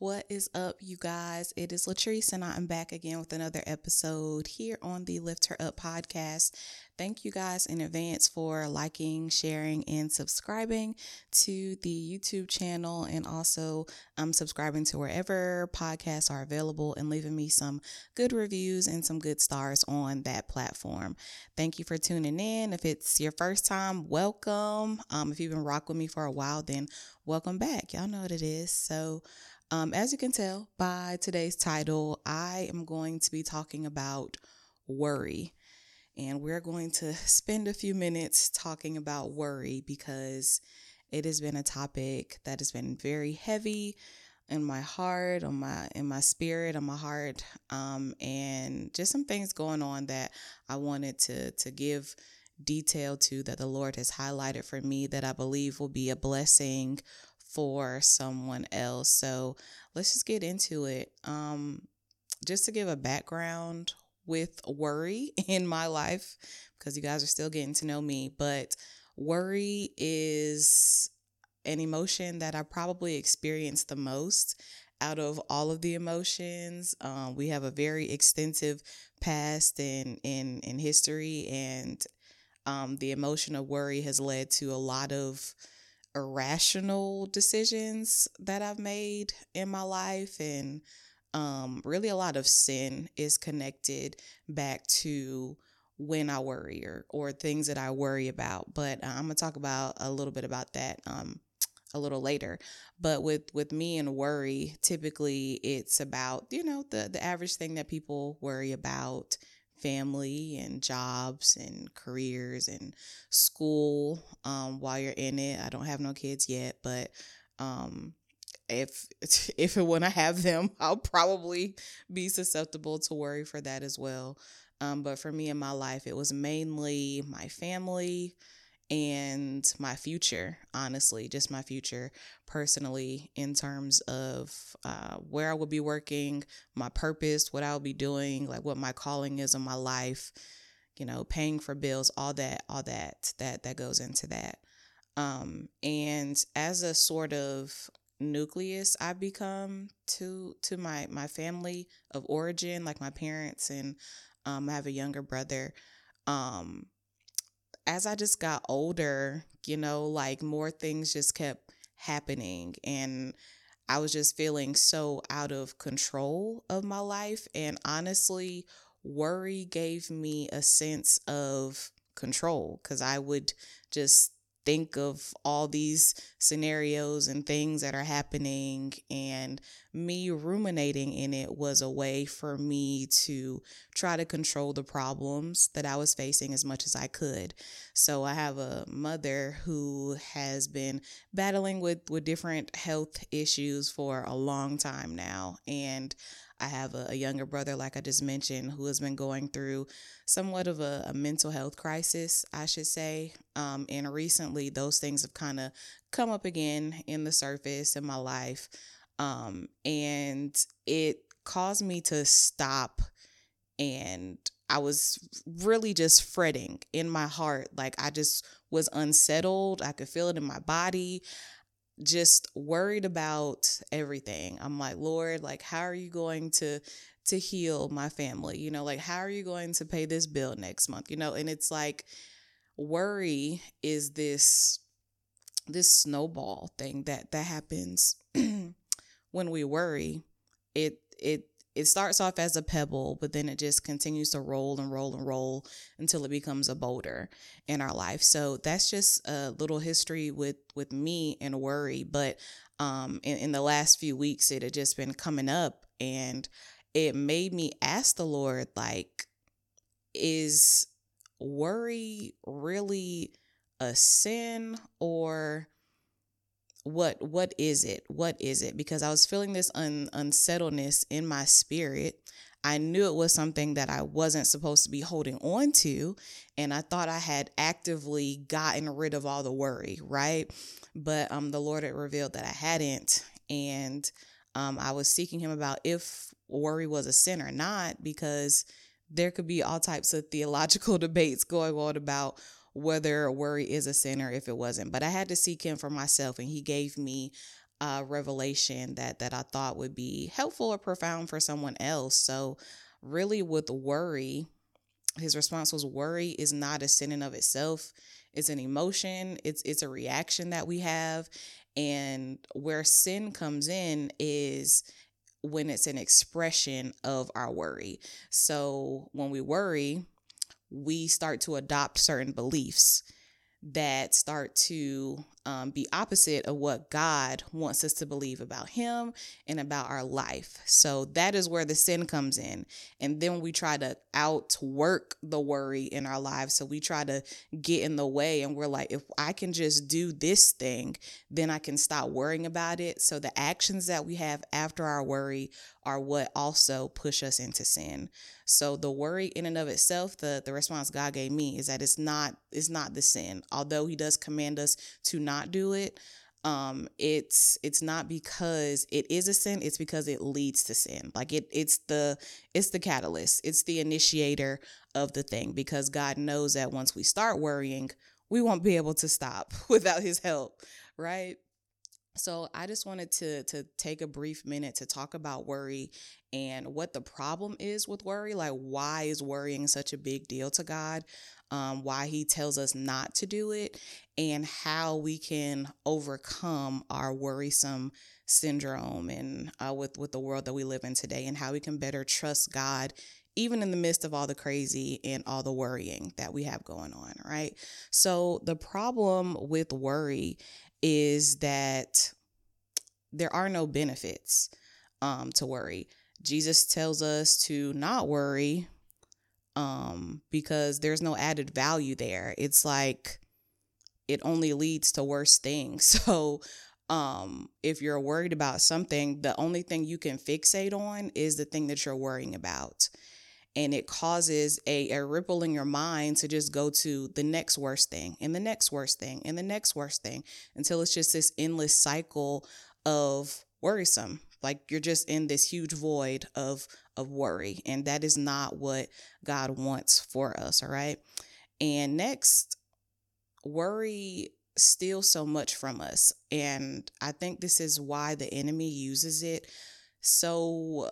What is up, you guys? It is Latrice, and I'm back again with another episode here on the Lift Her Up podcast. Thank you guys in advance for liking, sharing, and subscribing to the YouTube channel, and also um, subscribing to wherever podcasts are available and leaving me some good reviews and some good stars on that platform. Thank you for tuning in. If it's your first time, welcome. Um, if you've been rocking with me for a while, then welcome back. Y'all know what it is. So, um, as you can tell by today's title, I am going to be talking about worry. And we're going to spend a few minutes talking about worry because it has been a topic that has been very heavy in my heart, on my in my spirit, on my heart, um, and just some things going on that I wanted to to give detail to that the Lord has highlighted for me that I believe will be a blessing for someone else. So let's just get into it. Um, just to give a background with worry in my life, because you guys are still getting to know me, but worry is an emotion that I probably experience the most out of all of the emotions. Um, we have a very extensive past in in in history, and um, the emotion of worry has led to a lot of irrational decisions that I've made in my life and um, really a lot of sin is connected back to when I worry or, or things that I worry about. But uh, I'm gonna talk about a little bit about that um, a little later. But with with me and worry, typically it's about you know the the average thing that people worry about family and jobs and careers and school um, while you're in it. I don't have no kids yet, but um, if if and when I have them, I'll probably be susceptible to worry for that as well. Um, but for me in my life, it was mainly my family, and my future, honestly, just my future personally, in terms of uh, where I would be working, my purpose, what I would be doing, like what my calling is in my life, you know, paying for bills, all that, all that, that that goes into that. Um, and as a sort of nucleus I've become to to my my family of origin, like my parents, and um, I have a younger brother. Um, as I just got older, you know, like more things just kept happening and I was just feeling so out of control of my life. And honestly, worry gave me a sense of control because I would just think of all these scenarios and things that are happening and me ruminating in it was a way for me to try to control the problems that I was facing as much as I could. So I have a mother who has been battling with with different health issues for a long time now and I have a, a, younger brother, like I just mentioned, who has been going through somewhat of a, a mental health crisis, I should say. Um, and recently, those things have kind of come up again in the surface in my life. Um, and it caused me to stop and I was really just fretting in my heart. Like I just was unsettled. I could feel it in my body just worried about everything. I'm like, Lord, like how are you going to to heal my family? You know, like how are you going to pay this bill next month? You know, and it's like worry is this this snowball thing that that happens when we worry. It it it starts off as a pebble, but then it just continues to roll and roll and roll until it becomes a boulder in our life. So that's just a little history with with me and worry. But um, in, in the last few weeks, it had just been coming up, and it made me ask the Lord, like, is worry really a sin or what what is it? What is it? Because i was feeling this un, unsettledness in my spirit. I knew it was something that i wasn't supposed to be holding on to and i thought i had actively gotten rid of all the worry right? But um the lord had revealed that i hadn't and um i was seeking him about if worry was a sin or not because there could be all types of theological debates going on about whether worry is a sin or if it wasn't. But I had to seek him for myself, and he gave me a revelation that that I thought would be helpful or profound for someone else. So, really, with worry, his response was, "Worry is not a sin in of itself. It's an emotion. It's it's a reaction that we have, and where sin comes in is." when it's an expression of our worry. So when we worry, we start to adopt certain beliefs that start to um, be opposite of what God wants us to believe about Him and about our life. So that is where the sin comes in. And then we try to outwork the worry in our lives. So we try to get in the way, and we're like, if I can just do this thing, then I can stop worrying about it. So the actions that we have after our worry are what also push us into sin. So the worry in and of itself, the the response God gave me is that it's not it's not the sin. Although He does command us to not do it, um it's it's not because it is a sin it's because it leads to sin. Like it it's the it's the catalyst it's the initiator of the thing because god knows that once we start worrying we won't be able to stop without his help right so I just wanted to to take a brief minute to talk about worry and what the problem is with worry. Like why is worrying such a big deal to God? Um, why He tells us not to do it, and how we can overcome our worrisome syndrome and uh, with with the world that we live in today, and how we can better trust God even in the midst of all the crazy and all the worrying that we have going on, right? So, the problem with worry is that there are no benefits um, to worry. Jesus tells us to not worry um, because there's no added value there. It's like it only leads to worse things. So, um, if you're worried about something, the only thing you can fixate on is the thing that you're worrying about and it causes a, a ripple in your mind to just go to the next worst thing and the next worst thing and the next worst thing until it's just this endless cycle of worrisome. Like you're just in this huge void of of worry and that is not what god wants for us all right? And next worry steals so much from us and i think this is why the enemy uses it so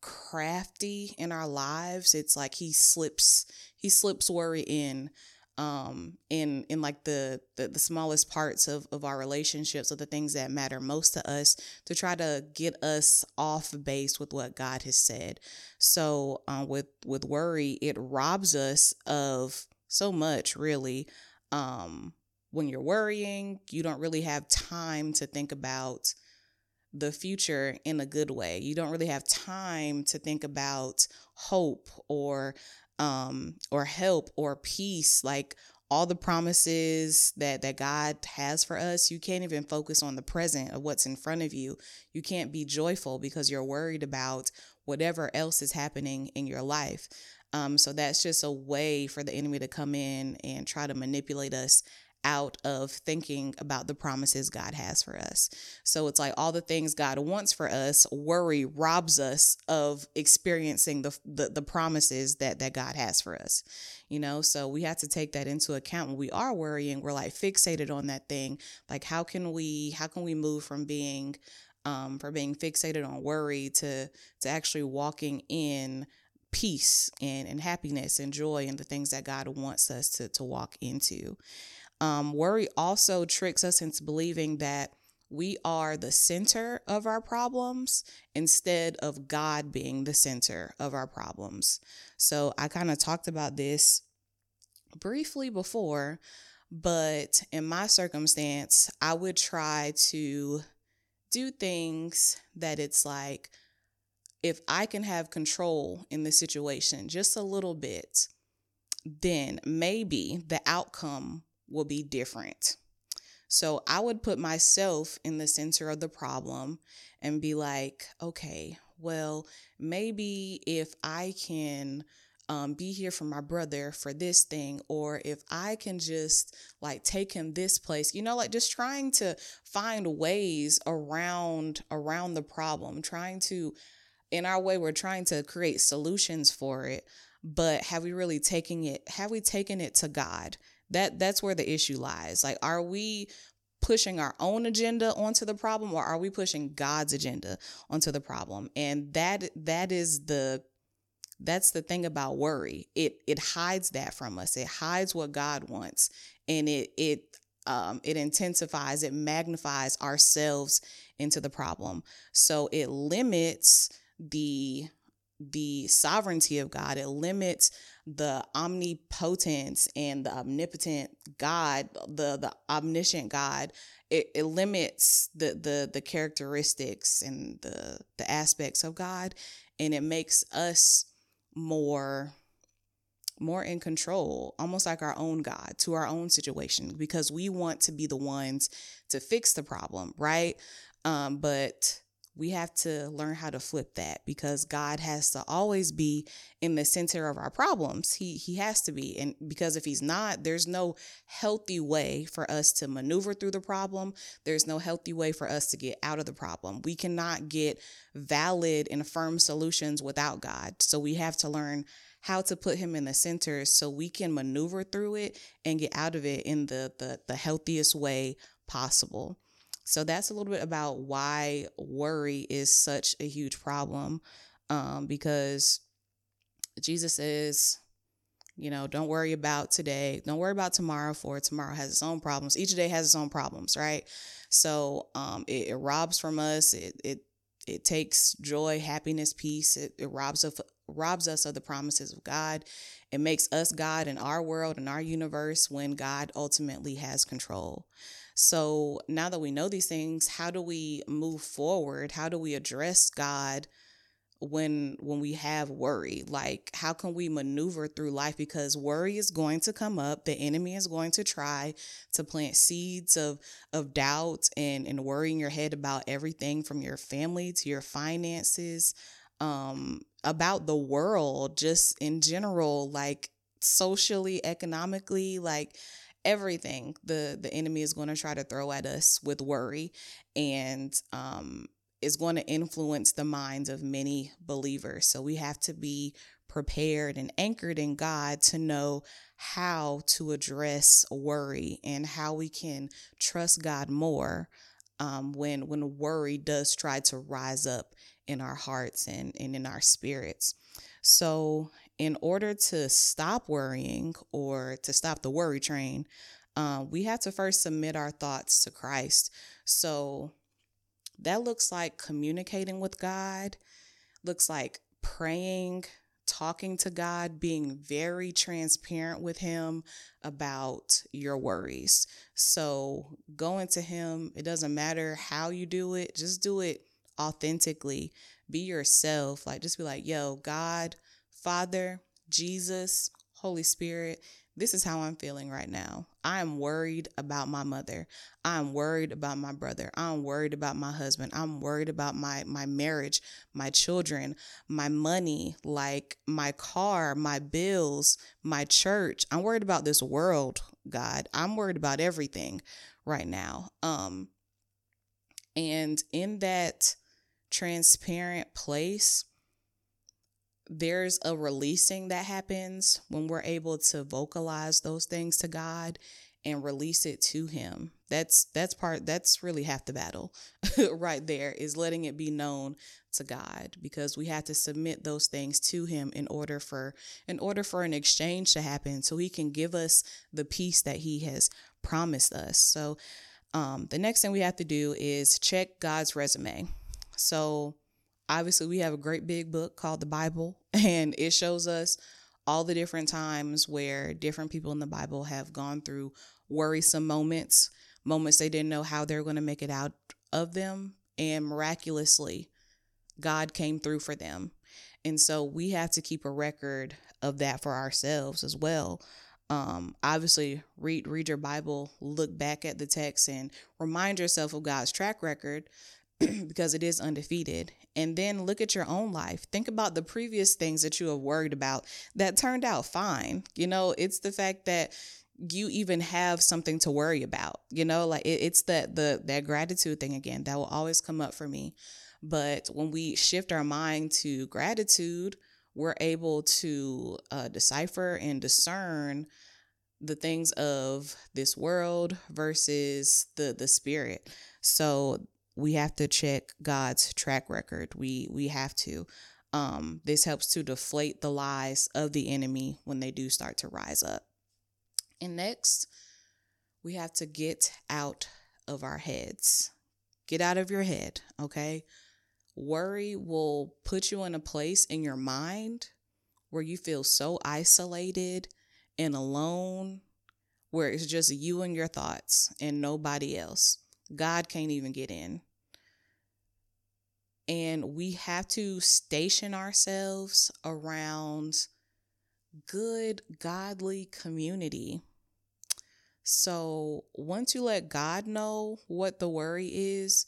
crafty in our lives. It's like he slips he slips worry in um in in like the, the the smallest parts of of our relationships or the things that matter most to us to try to get us off base with what God has said. So uh, with with worry, it robs us of so much really. Um when you're worrying, you don't really have time to think about the future in a good way. You don't really have time to think about hope or um or help or peace like all the promises that that God has for us, you can't even focus on the present of what's in front of you. You can't be joyful because you're worried about whatever else is happening in your life. Um, so that's just a way for the enemy to come in and try to manipulate us out of thinking about the promises God has for us. So it's like all the things God wants for us, worry robs us of experiencing the the, the promises that that God has for us. You know, so we have to take that into account when we are worrying. We're like fixated on that thing. Like how can we how can we move from being um from being fixated on worry to to actually walking in peace and, and happiness and joy and the things that God wants us to, to walk into. Um, worry also tricks us into believing that we are the center of our problems instead of God being the center of our problems. So I kind of talked about this briefly before, but in my circumstance, I would try to do things that it's like, if I can have control in the situation just a little bit, then maybe the outcome will be different. So I would put myself in the center of the problem and be like, okay, well, maybe if I can um, be here for my brother for this thing, or if I can just like take him this place, you know, like just trying to find ways around around the problem, trying to, in our way, we're trying to create solutions for it. But have we really taken it? Have we taken it to God? That that's where the issue lies like are we pushing our own agenda onto the problem or are we pushing God's agenda onto the problem? And that that is the that's the thing about worry. It it hides that from us. It hides what God wants and it it um, it intensifies, it magnifies ourselves into the problem. So it limits the the sovereignty of God. It limits the omnipotence and the omnipotent God, the the omniscient God. It, it limits the the the characteristics and the the aspects of God, and it makes us more more in control, almost like our own God to our own situation, because we want to be the ones to fix the problem, right? Um, but we have to learn how to flip that because God has to always be in the center of our problems. He he has to be. And because if he's not, there's no healthy way for us to maneuver through the problem. There's no healthy way for us to get out of the problem. We cannot get valid and firm solutions without God. So we have to learn how to put him in the center so we can maneuver through it and get out of it in the the, the healthiest way possible. So that's a little bit about why worry is such a huge problem. Um, because Jesus says, you know, don't worry about today. Don't worry about tomorrow, for tomorrow has its own problems. Each day has its own problems, right? So um, it, it robs from us. It it it takes joy, happiness, peace. It, it robs of robs us of the promises of God. It makes us God in our world in our universe when God ultimately has control. So now that we know these things, how do we move forward? How do we address God when when we have worry? Like how can we maneuver through life because worry is going to come up. The enemy is going to try to plant seeds of of doubt and and worrying your head about everything from your family to your finances um about the world just in general like socially economically like everything the the enemy is going to try to throw at us with worry and um is going to influence the minds of many believers so we have to be prepared and anchored in God to know how to address worry and how we can trust God more um, when when worry does try to rise up in our hearts and, and in our spirits. So in order to stop worrying or to stop the worry train, uh, we have to first submit our thoughts to Christ. So that looks like communicating with God, looks like praying, talking to God, being very transparent with Him about your worries. So going to Him, it doesn't matter how you do it, just do it authentically. Be yourself. Like, just be like, yo, God, Father, Jesus, Holy Spirit, this is how I'm feeling right now. I'm worried about my mother. I'm worried about my brother. I'm worried about my husband. I'm worried about my my marriage, my children, my money, like my car, my bills, my church. I'm worried about this world, God. I'm worried about everything right now. Um and in that transparent place, there's a releasing that happens when we're able to vocalize those things to God and release it to him. That's that's part that's really half the battle right there is letting it be known to God because we have to submit those things to him in order for in order for an exchange to happen so he can give us the peace that he has promised us. So um, the next thing we have to do is check God's resume. So obviously we have a great big book called the Bible, and it shows us all the different times where different people in the Bible have gone through worrisome moments, moments they didn't know how they were going to make it out of them, and miraculously, God came through for them. And so we have to keep a record of that for ourselves as well. Um, obviously, read read your Bible, look back at the text, and remind yourself of God's track record because it is undefeated. And then look at your own life. Think about the previous things that you have worried about that turned out fine. You know, it's the fact that you even have something to worry about. You know, like it, it's that the that gratitude thing again that will always come up for me. But when we shift our mind to gratitude, we're able to uh, decipher and discern the things of this world versus the the spirit. So we have to check God's track record. We we have to. Um, this helps to deflate the lies of the enemy when they do start to rise up. And next, we have to get out of our heads. Get out of your head, okay? Worry will put you in a place in your mind where you feel so isolated and alone, where it's just you and your thoughts and nobody else. God can't even get in. And we have to station ourselves around good, godly community. So once you let God know what the worry is,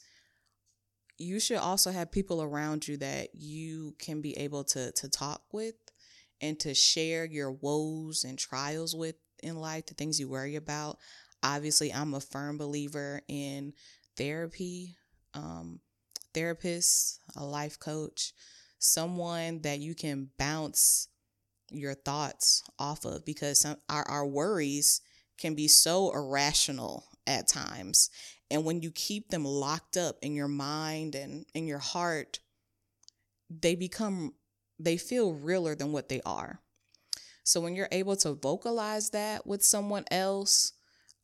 you should also have people around you that you can be able to to talk with and to share your woes and trials with in life, the things you worry about. Obviously, I'm a firm believer in therapy, um, therapist, a life coach, someone that you can bounce your thoughts off of because some, our, our worries can be so irrational at times. And when you keep them locked up in your mind and in your heart, they become, they feel realer than what they are. So when you're able to vocalize that with someone else,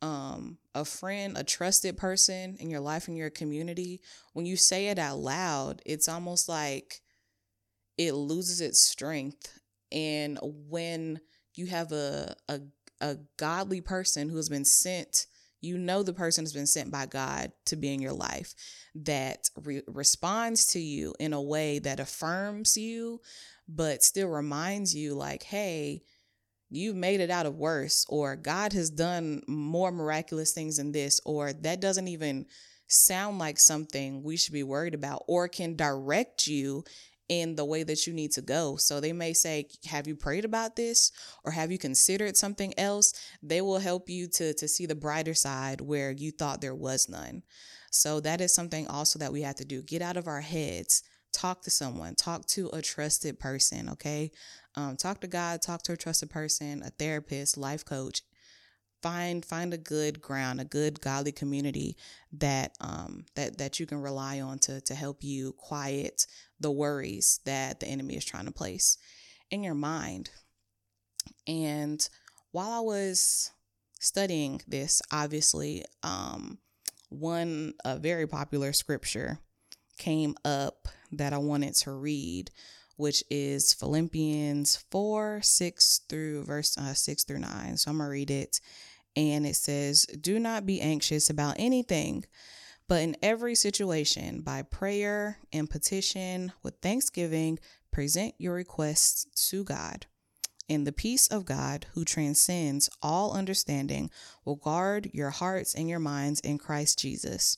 um, a friend, a trusted person in your life, in your community, when you say it out loud, it's almost like it loses its strength. And when you have a, a a godly person who has been sent you know the person has been sent by God to be in your life that re- responds to you in a way that affirms you, but still reminds you, like, hey, you've made it out of worse, or God has done more miraculous things than this, or that doesn't even sound like something we should be worried about, or can direct you in the way that you need to go. So they may say, "Have you prayed about this or have you considered something else?" They will help you to to see the brighter side where you thought there was none. So that is something also that we have to do. Get out of our heads. Talk to someone. Talk to a trusted person, okay? Um, talk to God, talk to a trusted person, a therapist, life coach, find find a good ground a good godly community that um that that you can rely on to to help you quiet the worries that the enemy is trying to place in your mind and while i was studying this obviously um one a very popular scripture came up that i wanted to read which is Philippians 4 6 through verse uh, 6 through 9. So I'm going to read it and it says, Do not be anxious about anything, but in every situation, by prayer and petition with thanksgiving, present your requests to God. And the peace of God, who transcends all understanding, will guard your hearts and your minds in Christ Jesus.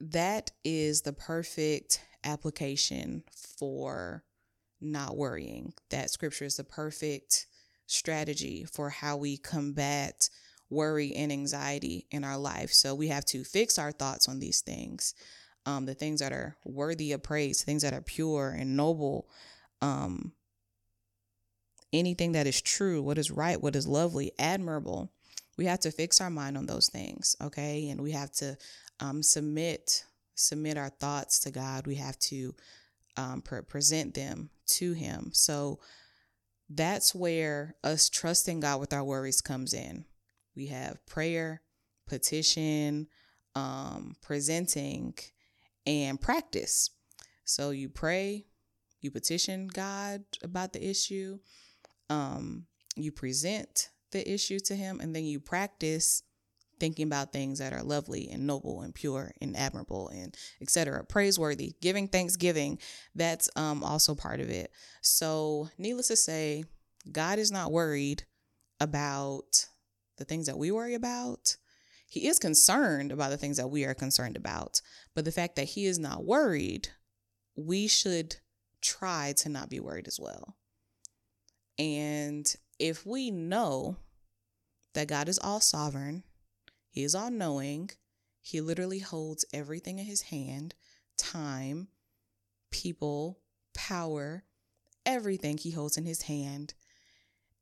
that is the perfect application for not worrying. That scripture is the perfect strategy for how we combat worry and anxiety in our life. So we have to fix our thoughts on these things, um, the things that are worthy of praise, things that are pure and noble, um, anything that is true, what is right, what is lovely, admirable. We have to fix our mind on those things, okay? And we have to um, submit submit our thoughts to God. We have to um, pre- present them to Him. So that's where us trusting God with our worries comes in. We have prayer, petition, um, presenting, and practice. So you pray, you petition God about the issue, um, you present the issue to Him, and then you practice thinking about things that are lovely and noble and pure and admirable and etc praiseworthy giving thanksgiving that's um also part of it so needless to say god is not worried about the things that we worry about. He is concerned about the things that we are concerned about. But the fact that he is not worried, we should try to not be worried as well. And if we know that God is all sovereign, He is all knowing, He literally holds everything in His hand time, people, power, everything He holds in His hand.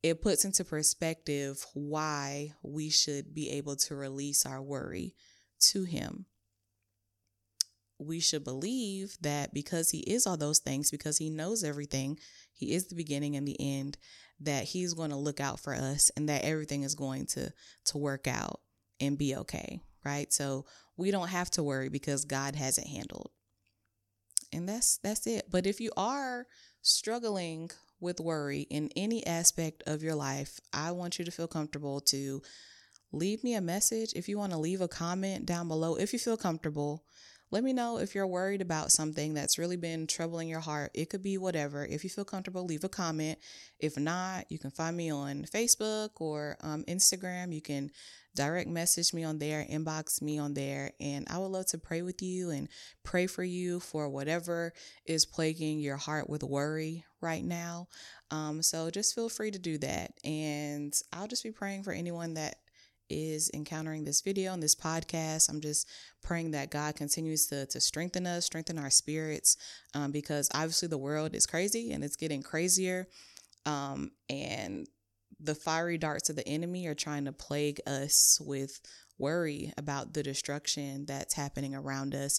It puts into perspective why we should be able to release our worry to Him. We should believe that because he is all those things, because he knows everything, he is the beginning and the end, that he's going to look out for us and that everything is going to to work out and be okay, right? So we don't have to worry because God has it handled. And that's that's it. But if you are struggling with worry in any aspect of your life, I want you to feel comfortable to leave me a message. If you want to leave a comment down below, if you feel comfortable, let me know if you're worried about something that's really been troubling your heart. It could be whatever. If you feel comfortable, leave a comment. If not, you can find me on Facebook or um, Instagram. You can direct message me on there, inbox me on there, and I would love to pray with you and pray for you for whatever is plaguing your heart with worry right now. Um, so just feel free to do that. And I'll just be praying for anyone that is encountering this video and this podcast. I'm just praying that God continues to, to strengthen us, strengthen our spirits, um, because obviously the world is crazy and it's getting crazier. Um, and the fiery darts of the enemy are trying to plague us with worry about the destruction that's happening around us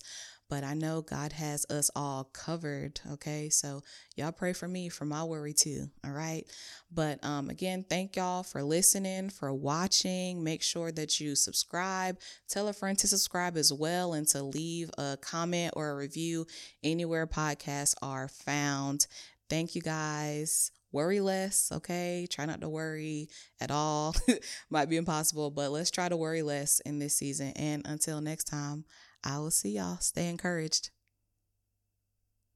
but I know God has us all covered. Okay. So y'all pray for me for my worry too. All right. But um, again, thank y'all for listening, for watching. Make sure that you subscribe. Tell a friend to subscribe as well and to leave a comment or a review anywhere podcasts are found. Thank you guys worry less, okay? Try not to worry at all. Might be impossible, but let's try to worry less in this season. And until next time, I will see y'all. Stay encouraged.